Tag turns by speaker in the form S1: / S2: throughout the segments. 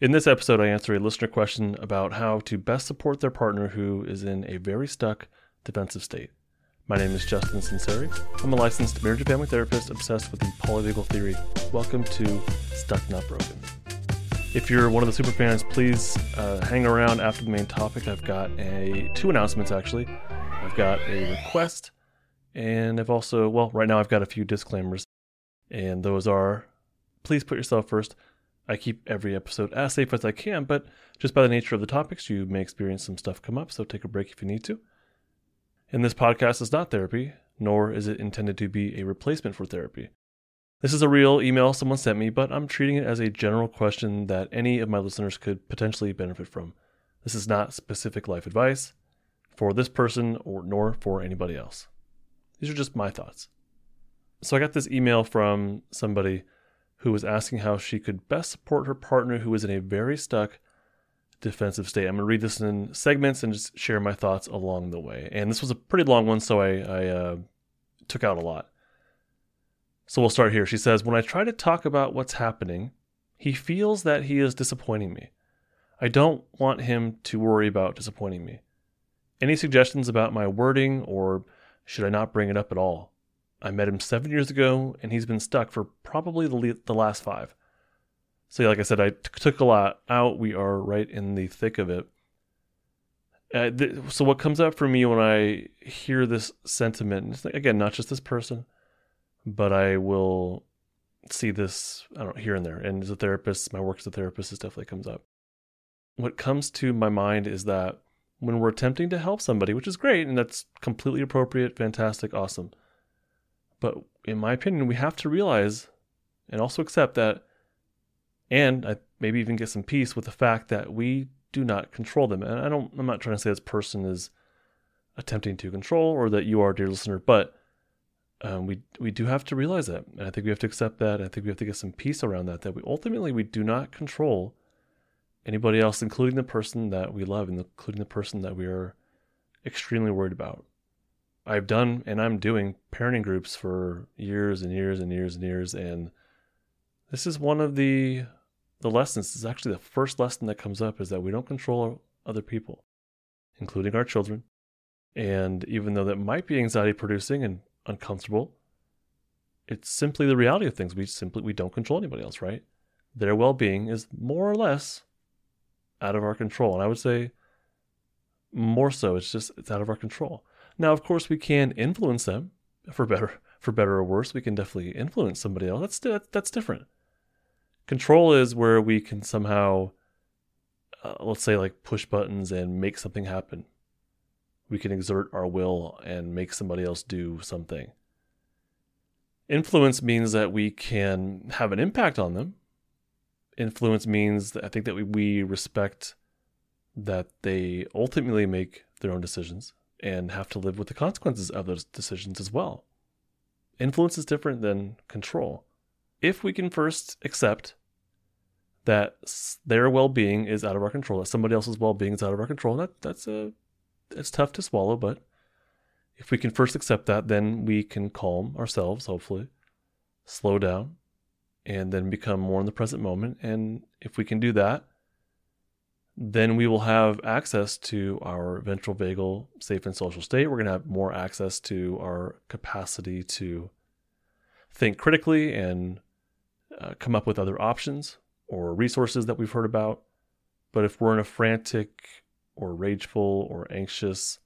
S1: In this episode, I answer a listener question about how to best support their partner who is in a very stuck defensive state. My name is Justin Sunseri. I'm a licensed marriage and family therapist obsessed with the polyvagal theory. Welcome to Stuck Not Broken. If you're one of the super fans, please uh, hang around after the main topic. I've got a two announcements actually. I've got a request, and I've also well, right now I've got a few disclaimers, and those are: please put yourself first. I keep every episode as safe as I can, but just by the nature of the topics, you may experience some stuff come up, so take a break if you need to. And this podcast is not therapy, nor is it intended to be a replacement for therapy. This is a real email someone sent me, but I'm treating it as a general question that any of my listeners could potentially benefit from. This is not specific life advice for this person or nor for anybody else. These are just my thoughts. So I got this email from somebody who was asking how she could best support her partner who was in a very stuck defensive state. I'm going to read this in segments and just share my thoughts along the way. And this was a pretty long one, so I, I uh, took out a lot. So we'll start here. She says, When I try to talk about what's happening, he feels that he is disappointing me. I don't want him to worry about disappointing me. Any suggestions about my wording, or should I not bring it up at all? I met him seven years ago, and he's been stuck for probably the, the last five. So, like I said, I t- took a lot out. We are right in the thick of it. Uh, th- so, what comes up for me when I hear this sentiment, again, not just this person, but I will see this, I don't know, here and there. And as a therapist, my work as a therapist, this definitely comes up. What comes to my mind is that when we're attempting to help somebody, which is great and that's completely appropriate, fantastic, awesome but in my opinion, we have to realize and also accept that, and I maybe even get some peace with the fact that we do not control them. And I don't, I'm not trying to say this person is attempting to control or that you are, dear listener, but um, we we do have to realize that. And I think we have to accept that. I think we have to get some peace around that. That we ultimately we do not control anybody else, including the person that we love, and including the person that we are extremely worried about. I've done and I'm doing parenting groups for years and years and years and years and this is one of the the lessons. This is actually the first lesson that comes up is that we don't control other people, including our children. And even though that might be anxiety producing and uncomfortable, it's simply the reality of things. We simply we don't control anybody else, right? Their well-being is more or less out of our control. And I would say more so, it's just it's out of our control. Now, of course, we can influence them for better, for better or worse. We can definitely influence somebody else. That's that's different. Control is where we can somehow, uh, let's say, like push buttons and make something happen. We can exert our will and make somebody else do something. Influence means that we can have an impact on them. Influence means that I think that we, we respect that they ultimately make their own decisions and have to live with the consequences of those decisions as well. Influence is different than control. If we can first accept that their well-being is out of our control, that somebody else's well-being is out of our control, that that's a it's tough to swallow, but if we can first accept that, then we can calm ourselves, hopefully, slow down, and then become more in the present moment. And if we can do that, then we will have access to our ventral vagal safe and social state. We're going to have more access to our capacity to think critically and uh, come up with other options or resources that we've heard about. But if we're in a frantic or rageful or anxious,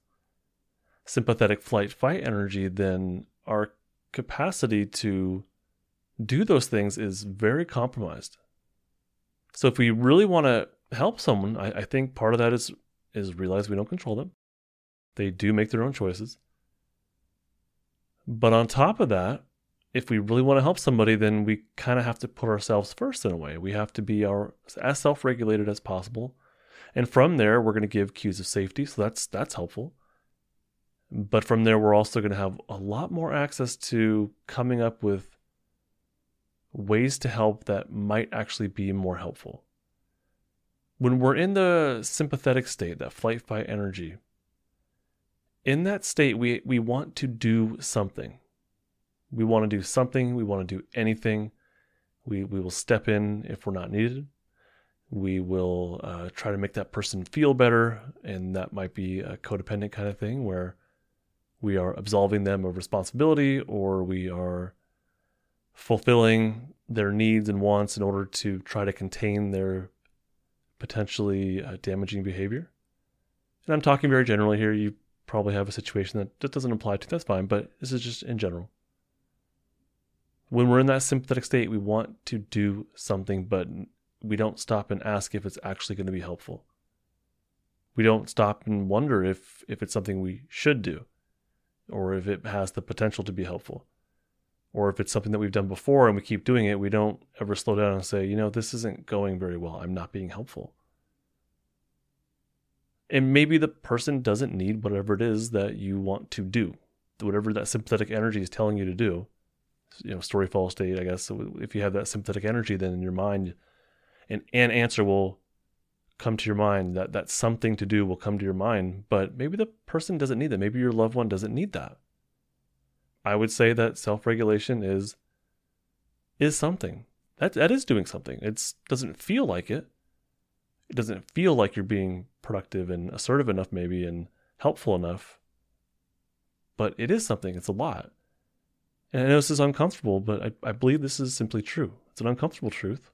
S1: sympathetic flight fight energy, then our capacity to do those things is very compromised. So if we really want to help someone, I, I think part of that is is realize we don't control them. They do make their own choices. But on top of that, if we really want to help somebody, then we kind of have to put ourselves first in a way. We have to be our as self-regulated as possible. And from there, we're going to give cues of safety, so that's that's helpful. But from there, we're also going to have a lot more access to coming up with ways to help that might actually be more helpful when we're in the sympathetic state, that flight fight energy, in that state, we, we want to do something. We want to do something. We want to do anything. We, we will step in if we're not needed. We will uh, try to make that person feel better, and that might be a codependent kind of thing where we are absolving them of responsibility or we are fulfilling their needs and wants in order to try to contain their potentially uh, damaging behavior. And I'm talking very generally here. You probably have a situation that that doesn't apply to. That's fine, but this is just in general. When we're in that sympathetic state, we want to do something, but we don't stop and ask if it's actually going to be helpful. We don't stop and wonder if if it's something we should do or if it has the potential to be helpful or if it's something that we've done before and we keep doing it, we don't ever slow down and say, you know, this isn't going very well. I'm not being helpful. And maybe the person doesn't need whatever it is that you want to do, whatever that sympathetic energy is telling you to do. You know, story follows state, I guess. If you have that sympathetic energy, then in your mind, an, an answer will come to your mind. That that something to do will come to your mind. But maybe the person doesn't need that. Maybe your loved one doesn't need that. I would say that self-regulation is is something. That that is doing something. It doesn't feel like it. It doesn't feel like you're being productive and assertive enough maybe and helpful enough. But it is something. It's a lot. And I know this is uncomfortable, but I, I believe this is simply true. It's an uncomfortable truth.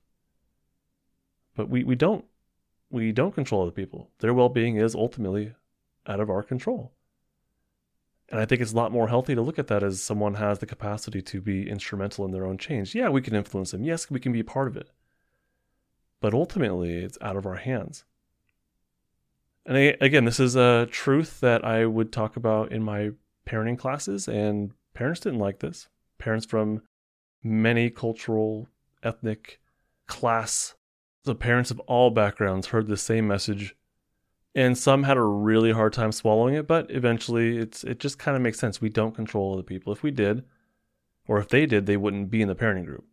S1: But we, we don't we don't control other people. Their well being is ultimately out of our control. And I think it's a lot more healthy to look at that as someone has the capacity to be instrumental in their own change. Yeah, we can influence them. Yes, we can be a part of it. But ultimately, it's out of our hands. And I, again, this is a truth that I would talk about in my parenting classes, and parents didn't like this. Parents from many cultural, ethnic, class, the parents of all backgrounds heard the same message and some had a really hard time swallowing it but eventually it's it just kind of makes sense. We don't control other people. If we did or if they did they wouldn't be in the parenting group.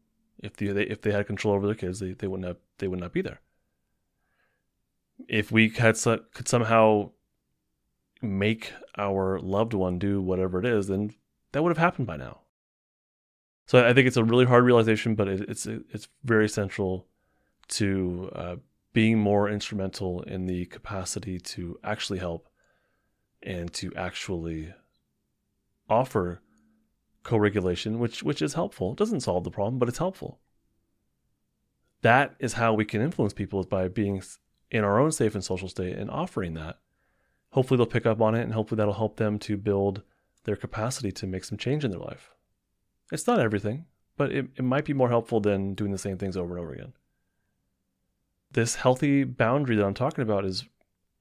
S1: If the, they if they had control over their kids they, they wouldn't have they would not be there. If we had could somehow make our loved one do whatever it is then that would have happened by now. So i think it's a really hard realization but it, it's it's very central to uh, being more instrumental in the capacity to actually help and to actually offer co-regulation which which is helpful. It doesn't solve the problem but it's helpful. That is how we can influence people is by being in our own safe and social state and offering that. Hopefully they'll pick up on it and hopefully that'll help them to build their capacity to make some change in their life. It's not everything but it, it might be more helpful than doing the same things over and over again this healthy boundary that I'm talking about is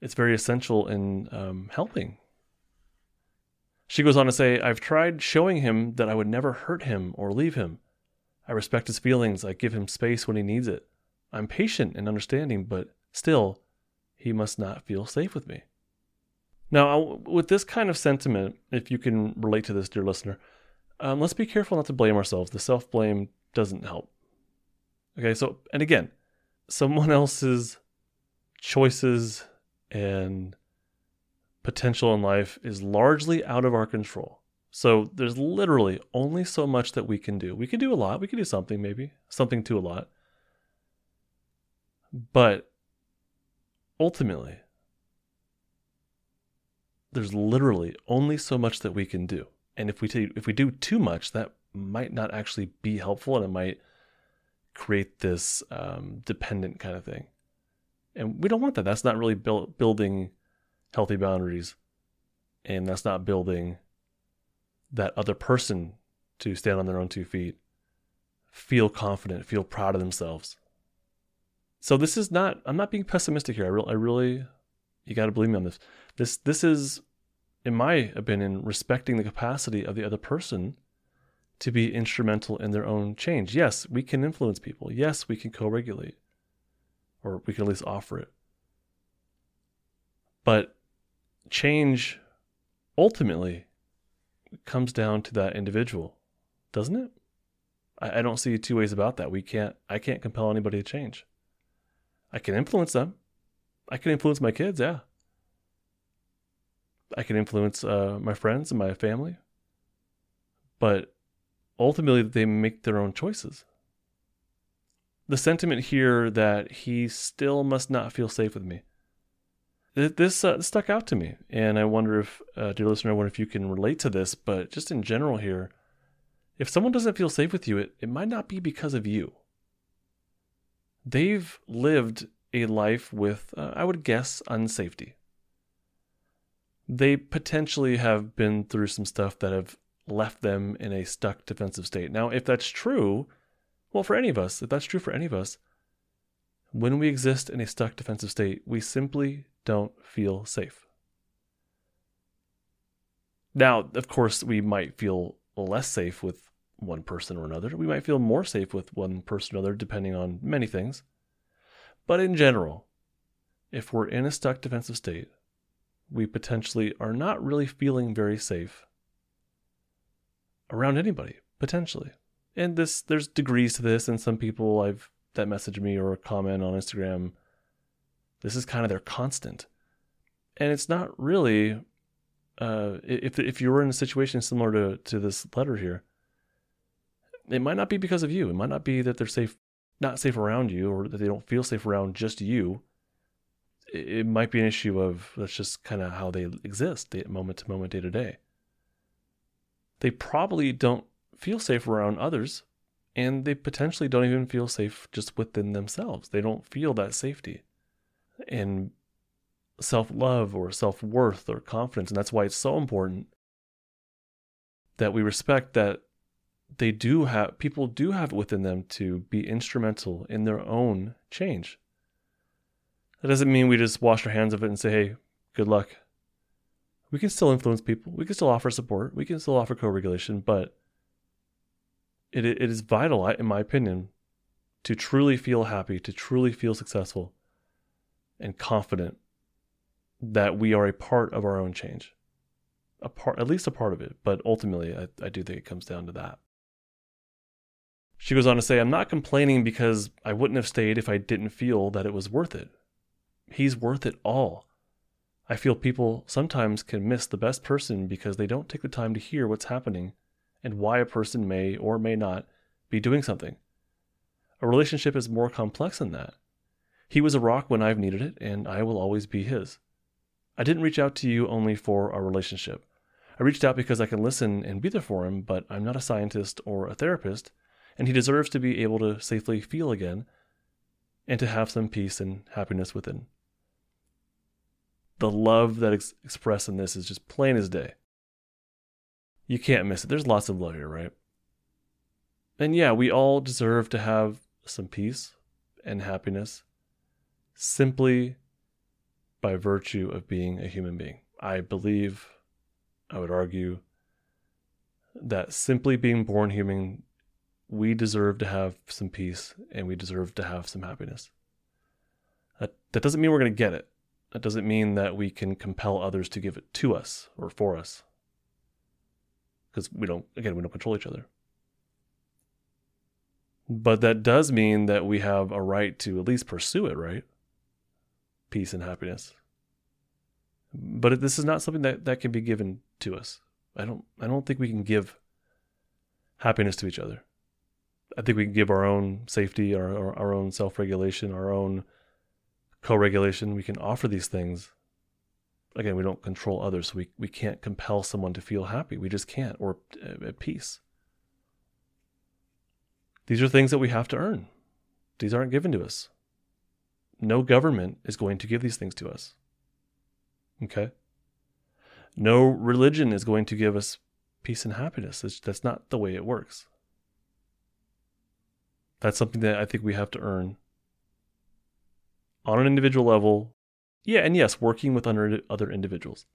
S1: it's very essential in um, helping. She goes on to say, I've tried showing him that I would never hurt him or leave him. I respect his feelings. I give him space when he needs it. I'm patient and understanding, but still, he must not feel safe with me. Now, with this kind of sentiment, if you can relate to this, dear listener, um, let's be careful not to blame ourselves. The self blame doesn't help. Okay, so, and again, someone else's choices and potential in life is largely out of our control. So there's literally only so much that we can do. We can do a lot. We can do something, maybe, something to a lot. But ultimately, there's literally only so much that we can do. And if we t- if we do too much, that might not actually be helpful and it might create this um, dependent kind of thing. And we don't want that. That's not really build, building healthy boundaries. And that's not building that other person to stand on their own two feet, feel confident, feel proud of themselves. So this is not, I'm not being pessimistic here. I, re- I really, you got to believe me on this. This, this is, in my opinion, respecting the capacity of the other person to be instrumental in their own change. Yes, we can influence people. Yes, we can co regulate, or we can at least offer it. But change ultimately comes down to that individual, doesn't it? I, I don't see two ways about that. We can't, I can't compel anybody to change. I can influence them. I can influence my kids, yeah. I can influence uh, my friends and my family. But ultimately they make their own choices. the sentiment here that he still must not feel safe with me. This uh, stuck out to me, and I wonder if, uh, dear listener, I wonder if you can relate to this. But just in general, here, if someone doesn't feel safe with you, it, it might not be because of you. They've lived a life with, uh, I would guess, unsafety. They potentially have been through some stuff that have left them in a stuck defensive state. Now, if that's true, well, for any of us, if that's true for any of us, when we exist in a stuck defensive state, we simply don't feel safe. Now, of course, we might feel less safe with one person or another. We might feel more safe with one person or another, depending on many things. But in general, if we're in a stuck defensive state, we potentially are not really feeling very safe around anybody, potentially. And this there's degrees to this, and some people I've that message me or comment on Instagram, this is kind of their constant. And it's not really uh, if if you were in a situation similar to to this letter here, it might not be because of you. It might not be that they're safe, not safe around you, or that they don't feel safe around just you. It, it might be an issue of that's just kind of how they exist, moment to moment, day to day. They probably don't feel safe around others, and they potentially don't even feel safe just within themselves. They don't feel that safety and self love or self worth or confidence. And that's why it's so important that we respect that they do have, people do have it within them to be instrumental in their own change. That doesn't mean we just wash our hands of it and say, hey, good luck. We can still influence people. We can still offer support. We can still offer co regulation, but it, it is vital, in my opinion, to truly feel happy, to truly feel successful and confident that we are a part of our own change. A part, at least a part of it, but ultimately, I, I do think it comes down to that. She goes on to say, I'm not complaining because I wouldn't have stayed if I didn't feel that it was worth it. He's worth it all. I feel people sometimes can miss the best person because they don't take the time to hear what's happening and why a person may or may not be doing something. A relationship is more complex than that. He was a rock when I've needed it, and I will always be his. I didn't reach out to you only for a relationship. I reached out because I can listen and be there for him, but I'm not a scientist or a therapist, and he deserves to be able to safely feel again and to have some peace and happiness within. The love that is expressed in this is just plain as day you can't miss it. There's lots of love here, right? And yeah, we all deserve to have some peace and happiness simply by virtue of being a human being. I believe, I would argue, that simply being born human, we deserve to have some peace and we deserve to have some happiness. That, that doesn't mean we're going to get it. That doesn't mean that we can compel others to give it to us or for us. Because we don't again we don't control each other. But that does mean that we have a right to at least pursue it right? Peace and happiness. But this is not something that, that can be given to us. I don't i don't think we can give happiness to each other. I think we can give our own safety our, our, our own self-regulation our own co-regulation we can offer these things again, we don't control others. So we, we can't compel someone to feel happy. We just can't, or uh, at peace. These are things that we have to earn. These aren't given to us. No government is going to give these things to us. Okay? No religion is going to give us peace and happiness. It's, that's not the way it works. That's something that I think we have to earn on an individual level yeah, and yes, working with other individuals.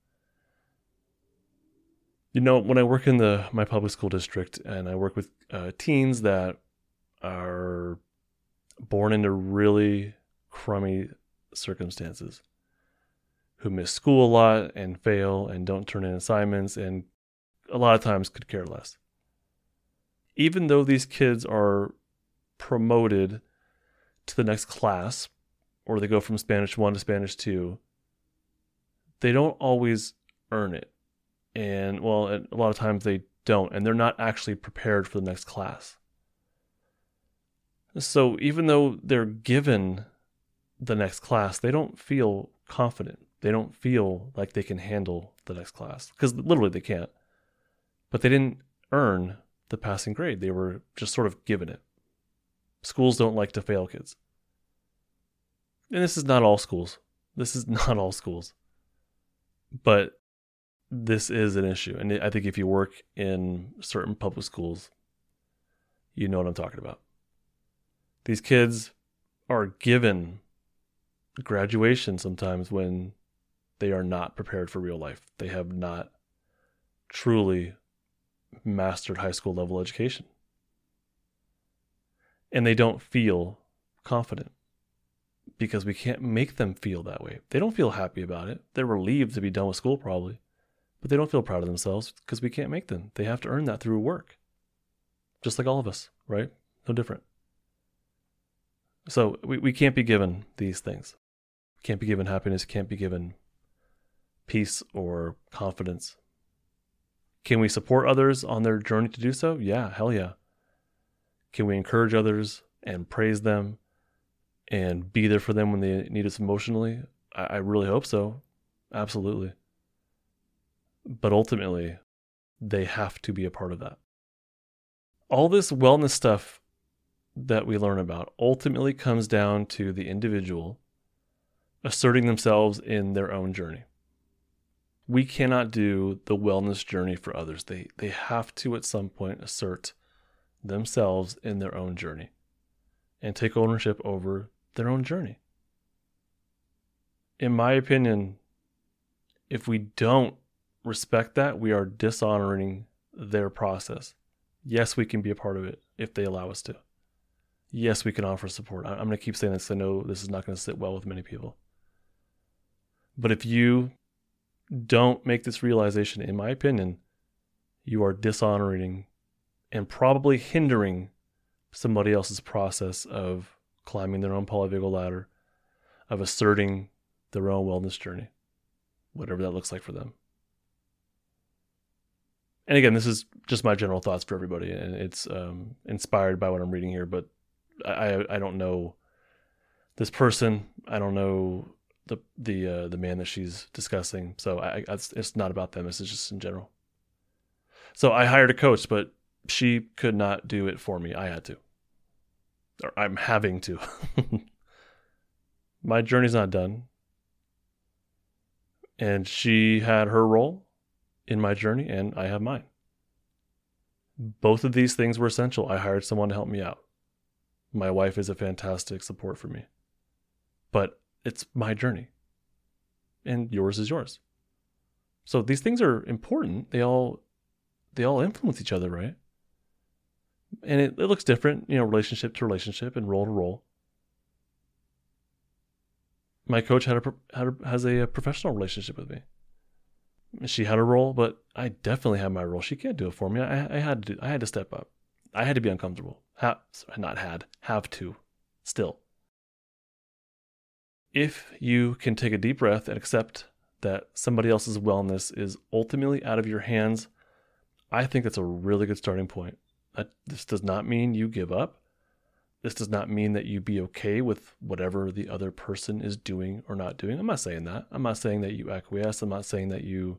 S1: You know, when I work in the my public school district and I work with uh, teens that are born into really crummy circumstances, who miss school a lot and fail and don't turn in assignments and a lot of times could care less. Even though these kids are promoted to the next class or they go from Spanish 1 to Spanish 2, they don't always earn it. And well, a lot of times they don't, and they're not actually prepared for the next class. So even though they're given the next class, they don't feel confident. They don't feel like they can handle the next class because literally they can't. But they didn't earn the passing grade, they were just sort of given it. Schools don't like to fail kids. And this is not all schools. This is not all schools. But this is an issue. And I think if you work in certain public schools, you know what I'm talking about. These kids are given graduation sometimes when they are not prepared for real life. They have not truly mastered high school level education. And they don't feel confident because we can't make them feel that way. They don't feel happy about it. They're relieved to be done with school, probably, but they don't feel proud of themselves because we can't make them. They have to earn that through work, just like all of us, right? No different. So we, we can't be given these things. Can't be given happiness, can't be given peace or confidence. Can we support others on their journey to do so? Yeah, hell yeah. Can we encourage others and praise them and be there for them when they need us emotionally? I, I really hope so. Absolutely. But ultimately, they have to be a part of that. All this wellness stuff that we learn about ultimately comes down to the individual asserting themselves in their own journey. We cannot do the wellness journey for others. They they have to at some point assert themselves in their own journey and take ownership over their own journey. In my opinion, if we don't respect that, we are dishonoring their process. Yes, we can be a part of it if they allow us to. Yes, we can offer support. I'm going to keep saying this. I know this is not going to sit well with many people. But if you don't make this realization, in my opinion, you are dishonoring and probably hindering somebody else's process of climbing their own polyvagal ladder, of asserting their own wellness journey, whatever that looks like for them. And again, this is just my general thoughts for everybody, and it's um, inspired by what I'm reading here. But I I don't know this person. I don't know the the uh, the man that she's discussing. So I, it's, it's not about them. This is just in general. So I hired a coach, but she could not do it for me. I had to. Or I'm having to. My journey's not done. And she had her role in my journey, and I have mine. Both of these things were essential. I hired someone to help me out. My wife is a fantastic support for me. But it's my journey. And yours is yours. So these things are important. They all they all influence each other, right? And it, it looks different, you know, relationship to relationship and role to role. My coach had a, had a has a, a professional relationship with me. She had a role, but I definitely had my role. She can't do it for me. I, I had to. I had to step up. I had to be uncomfortable. Have not had. Have to. Still. If you can take a deep breath and accept that somebody else's wellness is ultimately out of your hands, I think that's a really good starting point this does not mean you give up. This does not mean that you be okay with whatever the other person is doing or not doing. I'm not saying that. I'm not saying that you acquiesce. I'm not saying that you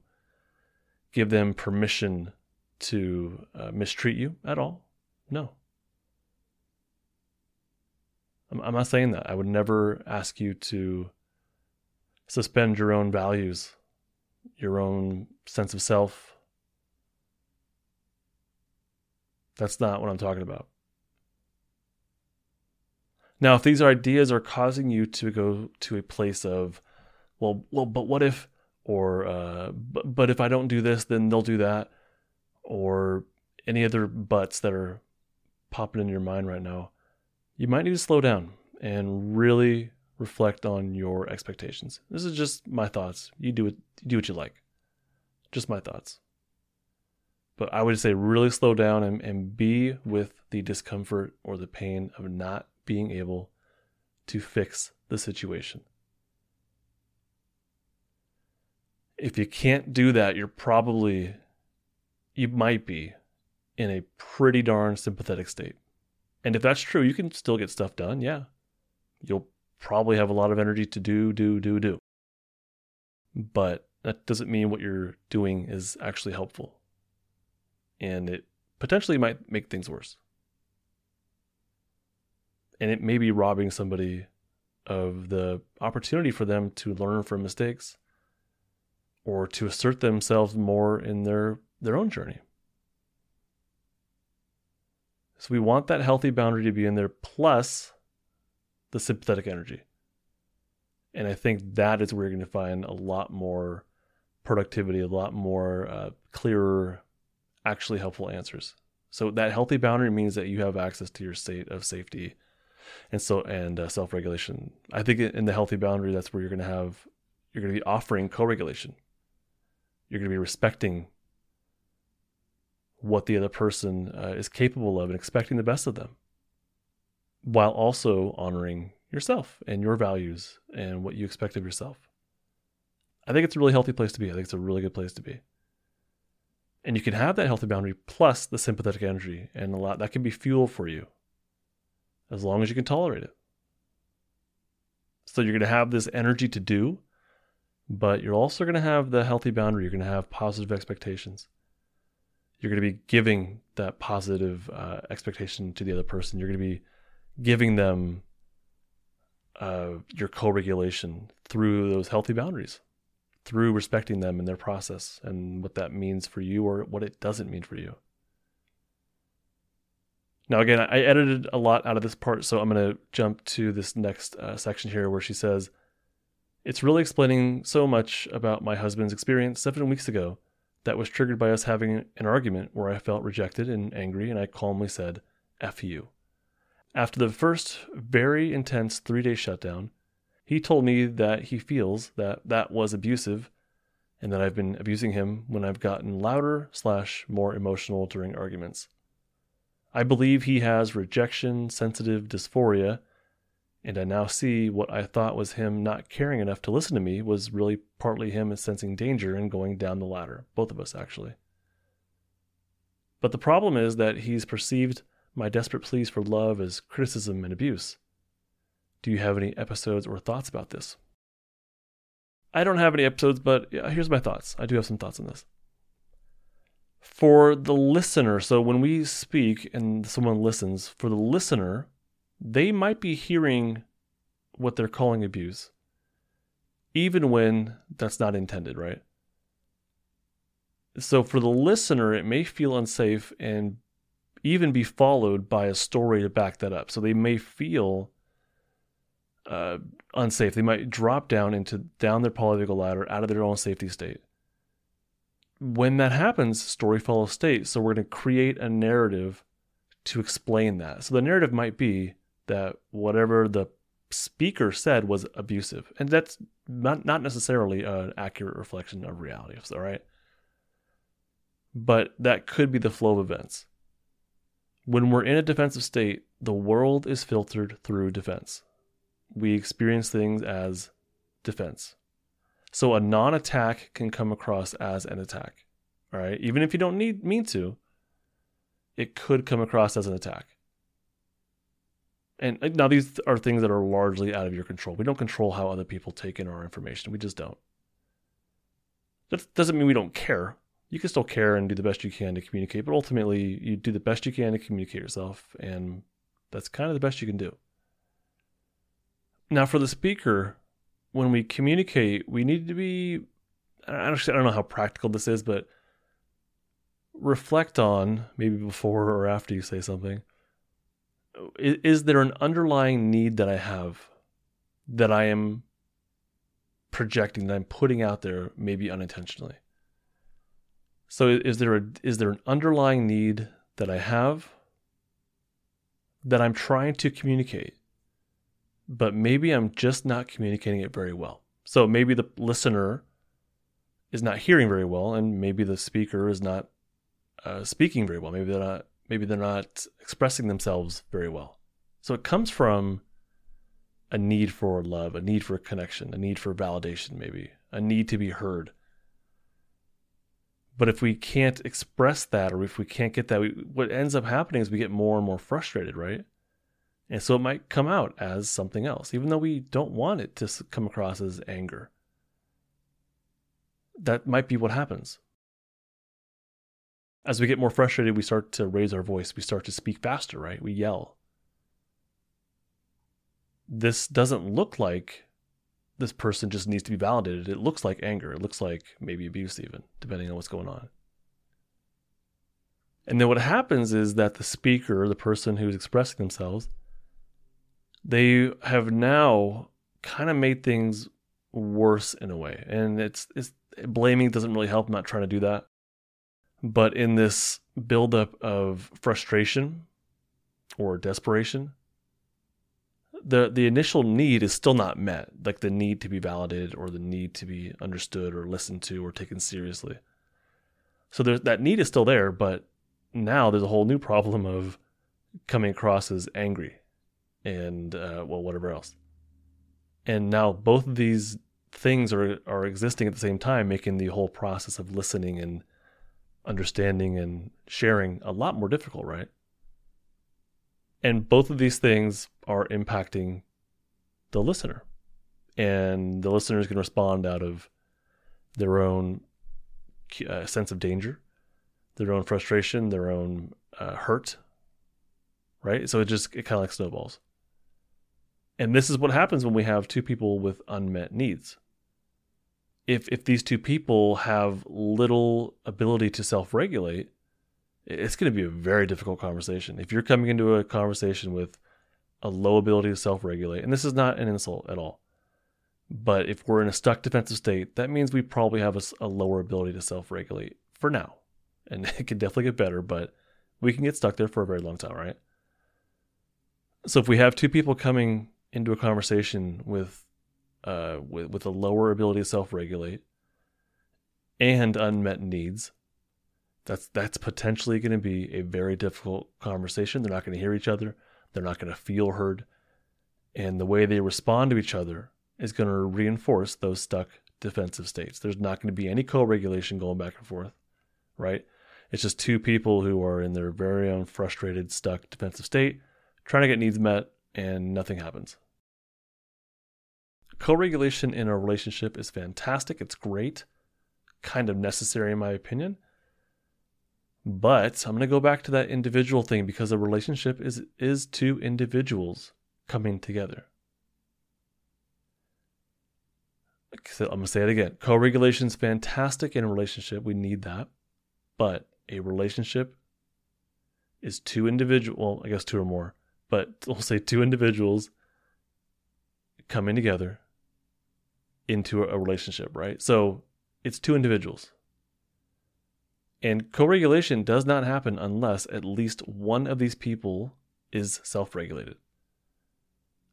S1: give them permission to uh, mistreat you at all. No. I'm, I'm not saying that. I would never ask you to suspend your own values, your own sense of self, That's not what I'm talking about. Now, if these ideas are causing you to go to a place of, well, well, but what if, or, uh, but, but if I don't do this, then they'll do that, or any other buts that are popping in your mind right now, you might need to slow down and really reflect on your expectations. This is just my thoughts. You do it, you do what you like. Just my thoughts. But I would say really slow down and, and be with the discomfort or the pain of not being able to fix the situation. If you can't do that, you're probably, you might be in a pretty darn sympathetic state. And if that's true, you can still get stuff done. Yeah. You'll probably have a lot of energy to do, do, do, do. But that doesn't mean what you're doing is actually helpful. And it potentially might make things worse. And it may be robbing somebody of the opportunity for them to learn from mistakes or to assert themselves more in their, their own journey. So we want that healthy boundary to be in there plus the sympathetic energy. And I think that is where you're going to find a lot more productivity, a lot more uh, clearer, actually helpful answers. So that healthy boundary means that you have access to your state of safety and so and uh, self-regulation. I think in the healthy boundary, that's where you're going to have you're going to be offering co-regulation. You're going to be respecting what the other person uh, is capable of and expecting the best of them while also honoring yourself and your values and what you expect of yourself. I think it's a really healthy place to be. I think it's a really good place to be. And you can have that healthy boundary plus the sympathetic energy and a lot that can be fuel for you as long as you can tolerate it. So you're going to have this energy to do, but you're also going to have the healthy boundary. You're going to have positive expectations you're going to be giving that positive uh, expectation to the other person. You're going to be giving them uh, your co-regulation through those healthy boundaries, through respecting them and their process and what that means for you or what it doesn't mean for you. Now, again, I edited a lot out of this part, so I'm going to jump to this next uh, section here where she says, It's really explaining so much about my husband's experience seven weeks ago that was triggered by us having an argument where I felt rejected and angry, and I calmly said, F you. After the first very intense three day shutdown, he told me that he feels that that was abusive and that I've been abusing him when I've gotten louder slash more emotional during arguments. I believe he has rejection sensitive dysphoria and I now see what I thought was him not caring enough to listen to me was really partly him sensing danger and going down the ladder. Both of us, actually. But the problem is that he's perceived my desperate pleas for love as criticism and abuse. Do you have any episodes or thoughts about this? I don't have any episodes, but here's my thoughts. I do have some thoughts on this. For the listener, so when we speak and someone listens, for the listener, they might be hearing what they're calling abuse, even when that's not intended, right? So for the listener, it may feel unsafe and even be followed by a story to back that up. So they may feel uh, unsafe. They might drop down into down their polyvagal ladder out of their own safety state. When that happens, story follows state. So we're going to create a narrative to explain that. So the narrative might be that whatever the speaker said was abusive. And that's not, not necessarily an accurate reflection of reality, all right? But that could be the flow of events. When we're in a defensive state, the world is filtered through defense. We experience things as defense. So a non attack can come across as an attack. All right. Even if you don't need mean to, it could come across as an attack. And now these are things that are largely out of your control. We don't control how other people take in our information. We just don't. That doesn't mean we don't care. You can still care and do the best you can to communicate, but ultimately you do the best you can to communicate yourself, and that's kind of the best you can do. Now, for the speaker, when we communicate, we need to be I don't, I don't know how practical this is, but reflect on maybe before or after you say something is there an underlying need that I have that I am projecting that I'm putting out there maybe unintentionally? So is there a is there an underlying need that I have that I'm trying to communicate but maybe I'm just not communicating it very well. So maybe the listener is not hearing very well and maybe the speaker is not uh, speaking very well. Maybe they're not maybe they're not expressing themselves very well. So it comes from a need for love, a need for connection, a need for validation, maybe, a need to be heard. But if we can't express that, or if we can't get that, we, what ends up happening is we get more and more frustrated, right? And so it might come out as something else, even though we don't want it to come across as anger. That might be what happens. As we get more frustrated, we start to raise our voice. We start to speak faster, right? We yell. This doesn't look like this person just needs to be validated. It looks like anger. It looks like maybe abuse, even, depending on what's going on. And then what happens is that the speaker, the person who's expressing themselves, they have now kind of made things worse in a way. And it's, it's blaming doesn't really help. I'm not trying to do that. But in this buildup of frustration or desperation, the the initial need is still not met, like the need to be validated or the need to be understood or listened to or taken seriously. So there, that need is still there, but now there's a whole new problem of coming across as angry and uh, well whatever else. And now both of these things are are existing at the same time making the whole process of listening and understanding and sharing a lot more difficult right? And both of these things are impacting the listener. And the listener is going to respond out of their own uh, sense of danger their own frustration their own uh, hurt right? So it just it kind of like snowballs and this is what happens when we have two people with unmet needs. If if these two people have little ability to self-regulate, it's going to be a very difficult conversation. If you're coming into a conversation with a low ability to self-regulate, and this is not an insult at all, but if we're in a stuck defensive state, that means we probably have a, a lower ability to self-regulate for now, and it can definitely get better, but we can get stuck there for a very long time, right? So if we have two people coming into a conversation with uh, with, with a lower ability to self-regulate and unmet needs, that's that's potentially going to be a very difficult conversation. They're not going to hear each other. They're not going to feel heard, and the way they respond to each other is going to reinforce those stuck defensive states. There's not going to be any co-regulation going back and forth, right? It's just two people who are in their very own frustrated, stuck defensive state, trying to get needs met, and nothing happens. Co regulation in a relationship is fantastic. It's great, kind of necessary, in my opinion. But I'm going to go back to that individual thing because a relationship is, is two individuals coming together. So I'm going to say it again. Co regulation is fantastic in a relationship. We need that. But a relationship is two individual, well, I guess two or more, but we'll say two individuals coming together into a relationship, right? So it's two individuals. And co regulation does not happen unless at least one of these people is self regulated.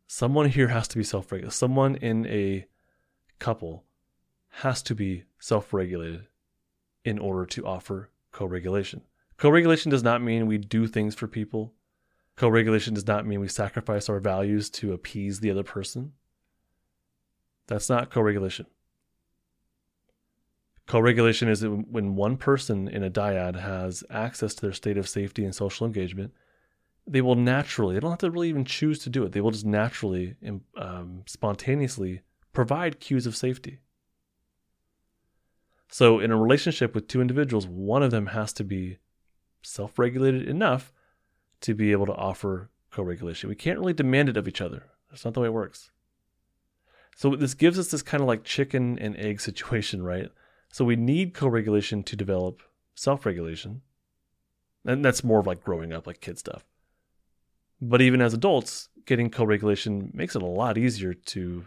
S1: Someone here has to be self regulated. Someone in a couple has to be self regulated in order to offer co regulation. Co regulation does not mean we do things for people. Co regulation does not mean we sacrifice our values to appease the other person. That's not co regulation. Co regulation is when one person in a dyad has access to their state of safety and social engagement, they will naturally, they don't have to really even choose to do it, they will just naturally, um, spontaneously provide cues of safety. So, in a relationship with two individuals, one of them has to be self regulated enough to be able to offer co regulation. We can't really demand it of each other. That's not the way it works. So this gives us this kind of like chicken and egg situation, right? So we need co-regulation to develop self-regulation. And that's more of like growing up, like kid stuff. But even as adults, getting co-regulation makes it a lot easier to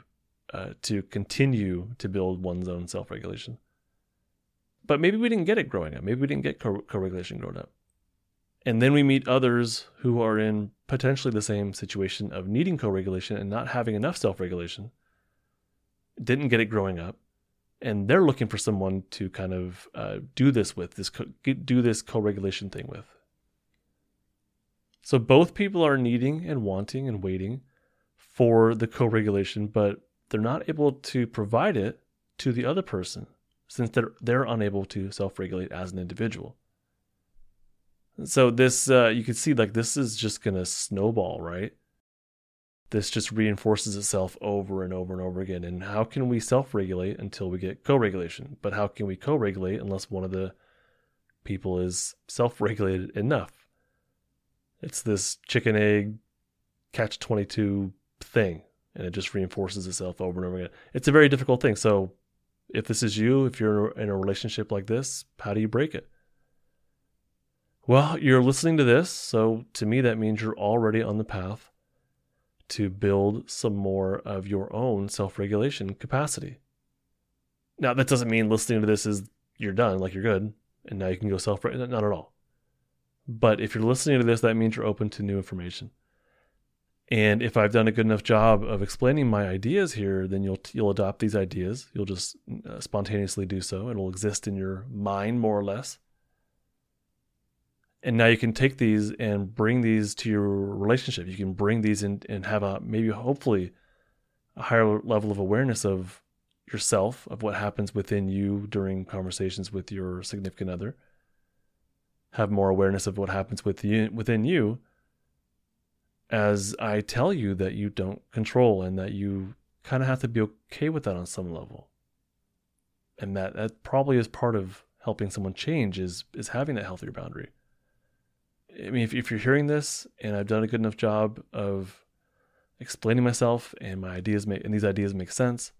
S1: uh, to continue to build one's own self-regulation. But maybe we didn't get it growing up. Maybe we didn't get co- co-regulation growing up. And then we meet others who are in potentially the same situation of needing co-regulation and not having enough self-regulation didn't get it growing up, and they're looking for someone to kind of uh, do this with this co- do this co-regulation thing with. So both people are needing and wanting and waiting for the co-regulation, but they're not able to provide it to the other person since they're they're unable to self-regulate as an individual. So this uh, you can see like this is just gonna snowball, right? this just reinforces itself over and over and over again. And how can we self regulate until we get co regulation? But how can we co regulate unless one of the people is self regulated enough? It's this chicken egg catch 22 thing, and it just reinforces itself over and over again. It's a very difficult thing. So, if this is you, if you're in a relationship like this, how do you break it? Well, you're listening to this, so to me, that means you're already on the path to build some more of your own self regulation capacity. Now, that doesn't mean listening to this is you're done, like you're good, and now you can go self regulate. Not at all. But if you're listening to this, that means you're open to new information. And if I've done a good enough job of explaining my ideas here, then you'll you'll adopt these ideas. You'll just uh, spontaneously do so. It'll exist in your mind more or less and now you can take these and bring these to your relationship. You can bring these in and have a maybe hopefully a higher level of awareness of yourself of what happens within you during conversations with your significant other. Have more awareness of what happens with you, within you as i tell you that you don't control and that you kind of have to be okay with that on some level. And that that probably is part of helping someone change is is having that healthier boundary I mean, if, if you're hearing this and I've done a good enough job of explaining myself and my ideas make and these ideas make sense,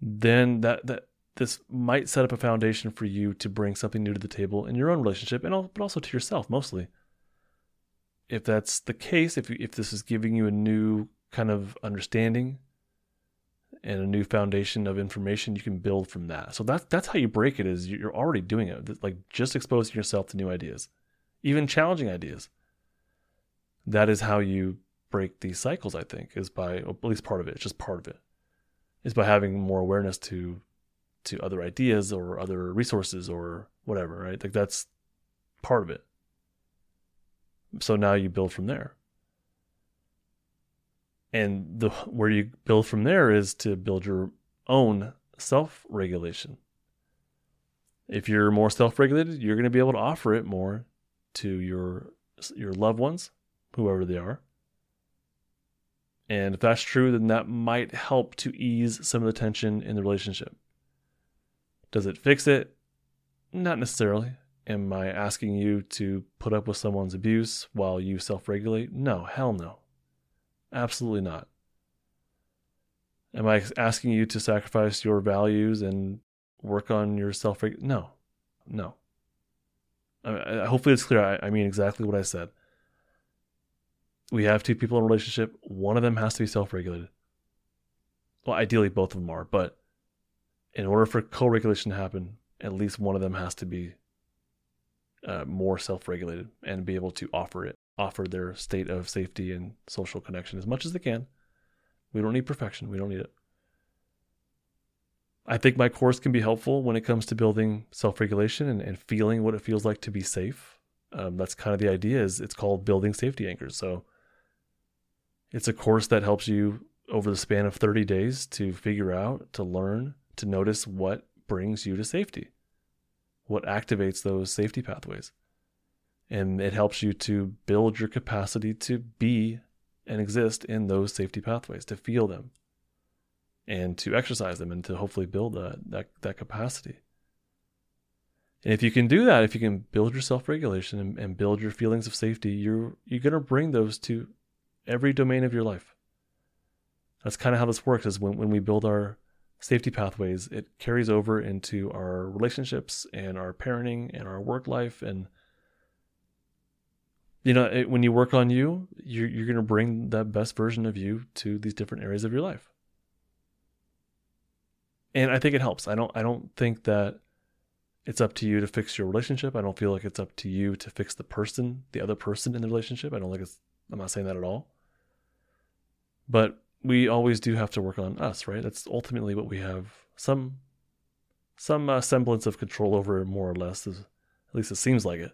S1: then that that this might set up a foundation for you to bring something new to the table in your own relationship and all, but also to yourself mostly. If that's the case, if you, if this is giving you a new kind of understanding and a new foundation of information, you can build from that. So that's that's how you break it. Is you're already doing it, like just exposing yourself to new ideas even challenging ideas. That is how you break these cycles, I think, is by at least part of it, it's just part of it, is by having more awareness to to other ideas or other resources or whatever, right? Like that's part of it. So now you build from there. And the where you build from there is to build your own self-regulation. If you're more self-regulated, you're going to be able to offer it more to your your loved ones, whoever they are. And if that's true, then that might help to ease some of the tension in the relationship. Does it fix it? Not necessarily. Am I asking you to put up with someone's abuse while you self regulate? No, hell no. Absolutely not. Am I asking you to sacrifice your values and work on your self regulation? No, no hopefully it's clear. I, I mean exactly what I said. We have two people in a relationship. One of them has to be self-regulated. Well, ideally both of them are, but in order for co-regulation to happen, at least one of them has to be uh, more self-regulated and be able to offer it, offer their state of safety and social connection as much as they can. We don't need perfection. We don't need it. I think my course can be helpful when it comes to building self-regulation and, and feeling what it feels like to be safe. Um, that's kind of the idea. Is it's called building safety anchors. So it's a course that helps you over the span of 30 days to figure out, to learn, to notice what brings you to safety, what activates those safety pathways. And it helps you to build your capacity to be and exist in those safety pathways, to feel them, and to exercise them and to hopefully build that that, that capacity. And if you can do that, if you can build your self-regulation and, and build your feelings of safety, you're you're gonna bring those to every domain of your life. That's kind of how this works is when, when we build our safety pathways, it carries over into our relationships and our parenting and our work life. And, you know, it, when you work on you, you're, you're going to bring that best version of you to these different areas of your life and I think it helps. I don't I don't think that it's up to you to fix your relationship. I don't feel like it's up to you to fix the person, the other person in the relationship. I don't like it's I'm not saying that at all. But we always do have to work on us, right? That's ultimately what we have some some uh, semblance of control over more or less at least it seems like it.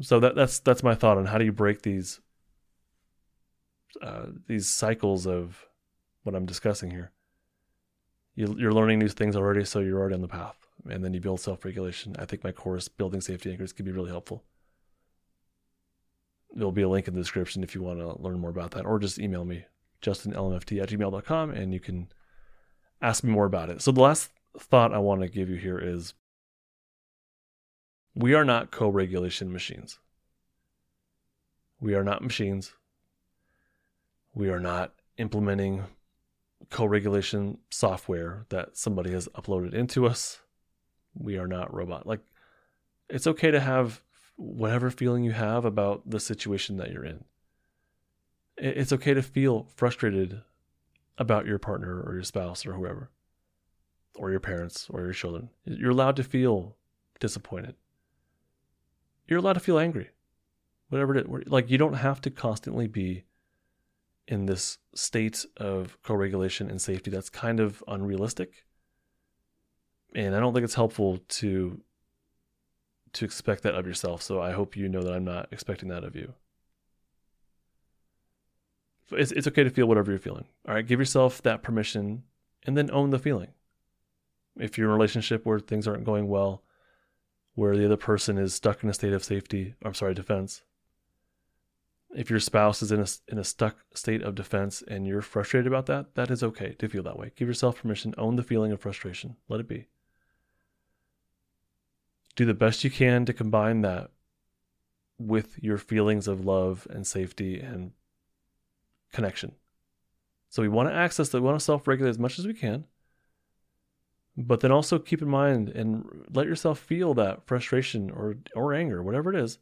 S1: So that that's that's my thought on how do you break these uh, these cycles of what I'm discussing here you, you're learning new things already, so you're already on the path. And then you build self regulation. I think my course, Building Safety Anchors, can be really helpful. there'll be a link in the description if you want to learn more about that, or just email me, justinlmft at gmail.com, and you can ask me more about it. So, the last thought I want to give you here is we are not co regulation machines. We are not machines. We are not implementing co regulation software that somebody has uploaded into us. We are not robot. Like, it's okay to have whatever feeling you have about the situation that you're in. It's okay to feel frustrated about your partner or your spouse or whoever, or your parents or your children. You're allowed to feel disappointed. You're allowed to feel angry, whatever it is. Like, you don't have to constantly be in this state of co regulation and safety that's kind of unrealistic. And I don't think it's helpful to to expect that of yourself. So I hope you know that I'm not expecting that of you. It's, it's okay to feel whatever you're feeling. All right, give yourself that permission and then own the feeling. If you're in a relationship where things aren't going well, where the other person is stuck in a state of safety, I'm sorry, defense. If your spouse is in a, in a stuck state of defense and you're frustrated about that, that is okay to feel that way. Give yourself permission, own the feeling of frustration, let it be do the best you can to combine that with your feelings of love and safety and connection. So we want to access that, we want to self regulate as much as we can. But then also keep in mind and let yourself feel that frustration or, or anger, whatever it is,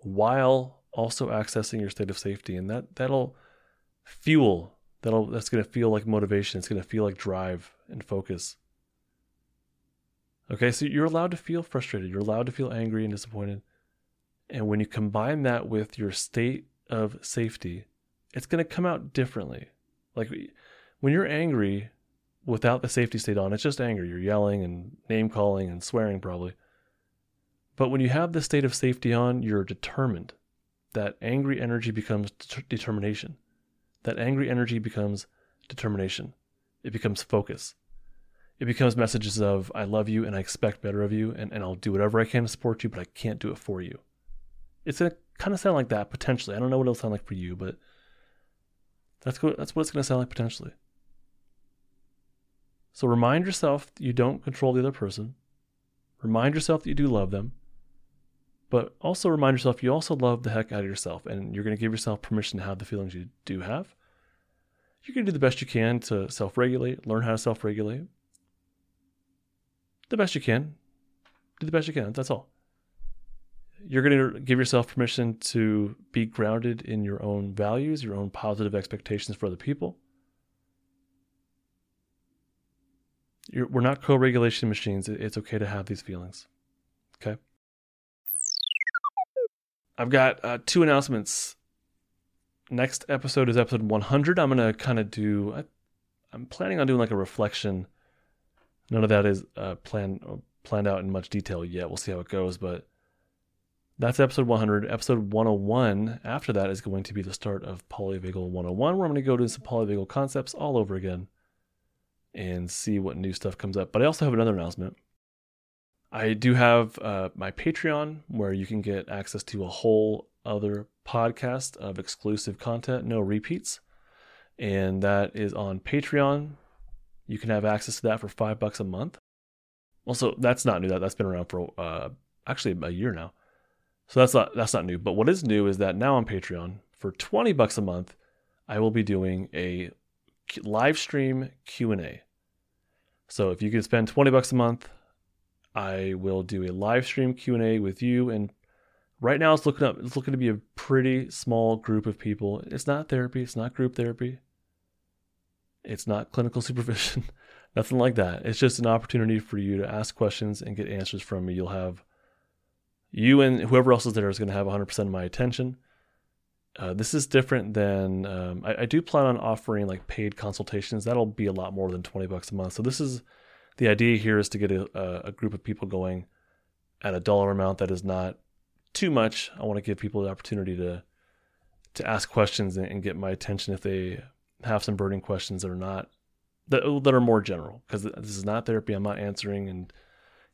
S1: while also accessing your state of safety. And that, that'll fuel, that'll, that's going to feel like motivation. It's going to feel like drive and focus. Okay, so you're allowed to feel frustrated, you're allowed to feel angry and disappointed. And when you combine that with your state of safety, it's going to come out differently. Like when you're angry without the safety state on, it's just anger. You're yelling and name calling and swearing, probably. But when you have the state of safety on, you're determined. That angry energy becomes determination. That angry energy becomes determination. It becomes focus it becomes messages of I love you and I expect better of you and, and I'll do whatever I can to support you, but I can't do it for you. It's gonna kind of sound like that potentially. I don't know what it'll sound like for you, but that's what that's what it's gonna sound like potentially. So remind yourself that you don't control the other person. Remind yourself that you do love them. But also remind yourself you also love the heck out of yourself and you're going to give yourself permission to have the feelings you do have. You're going to do the best you can to self regulate, learn how to self regulate the best you can. Do the best you can. That's all. You're going to give yourself permission to be grounded in your own values, your own positive expectations for other people. You're, we're not co regulation machines. It's okay to have these feelings. Okay. I've got uh, two announcements. Next episode is episode 100. I'm going to kind of do, I, I'm planning on doing like a reflection None of that is uh, planned uh, planned out in much detail yet. We'll see how it goes, but that's episode 100. Episode 101 after that is going to be the start of Polyvagal 101, where I'm going to go to some polyvagal concepts all over again and see what new stuff comes up. But I also have another announcement. I do have uh, my Patreon where you can get access to a whole other podcast of exclusive content, no repeats. And that is on Patreon. You can have access to that for five bucks a month. Also, that's not new. That that's been around for uh, actually a year now. So that's not that's not new. But what is new is that now on Patreon for twenty bucks a month, I will be doing a live stream Q and A. So if you can spend twenty bucks a month, I will do a live stream Q and A with you. And right now, it's looking up. It's looking to be a pretty small group of people. It's not therapy. It's not group therapy. It's not clinical supervision, nothing like that. It's just an opportunity for you to ask questions and get answers from me. You'll have you and whoever else is there is going to have 100% of my attention. Uh, this is different than um, I, I, do plan on offering like paid consultations. That'll be a lot more than 20 bucks a month. So this is the idea here is to get a, a group of people going at a dollar amount that is not too much. I want to give people the opportunity to to ask questions and, get my attention if they have some burning questions that are not that that are more general because this is not therapy. I'm not answering and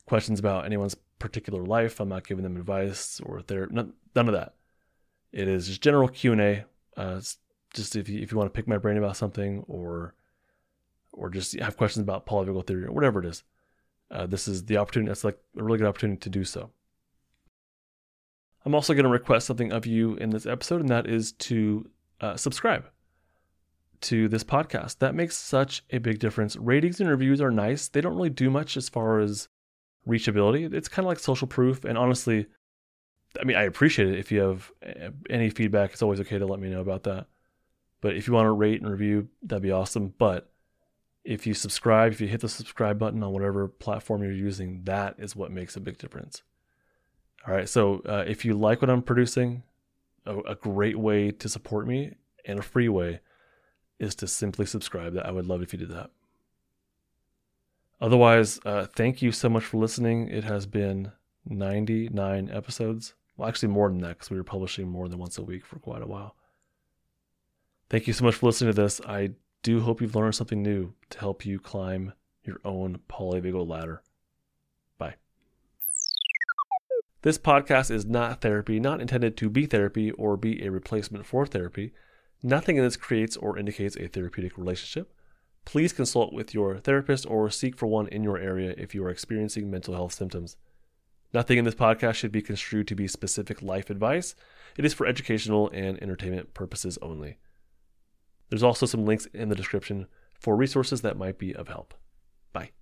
S1: questions about anyone's particular life. I'm not giving them advice or therapy. None, none of that. It is just general Q and A. Uh, just if you if you want to pick my brain about something or or just have questions about polyvagal theory or whatever it is, uh, this is the opportunity. That's like a really good opportunity to do so. I'm also going to request something of you in this episode, and that is to uh, subscribe to this podcast. That makes such a big difference. Ratings and reviews are nice. They don't really do much as far as reachability. It's kind of like social proof. And honestly, I mean, I appreciate it. If you have uh, any feedback, it's always okay to let me know about that. But if you want to rate and review, that'd be awesome. But if you subscribe, if you hit the subscribe button on whatever platform you're using, that is what makes a big difference. All right. So uh, if you like what I'm producing, a, a, great way to support me and a free way is to simply subscribe. That I would love if you did that. Otherwise, uh, thank you so much for listening. It has been 99 episodes. Well, actually, more than that because we were publishing more than once a week for quite a while. Thank you so much for listening to this. I do hope you've learned something new to help you climb your own polyvagal ladder. Bye. This podcast is not therapy, not intended to be therapy or be a replacement for therapy. Nothing in this creates or indicates a therapeutic relationship. Please consult with your therapist or seek for one in your area if you are experiencing mental health symptoms. Nothing in this podcast should be construed to be specific life advice. It is for educational and entertainment purposes only. There's also some links in the description for resources that might be of help. Bye.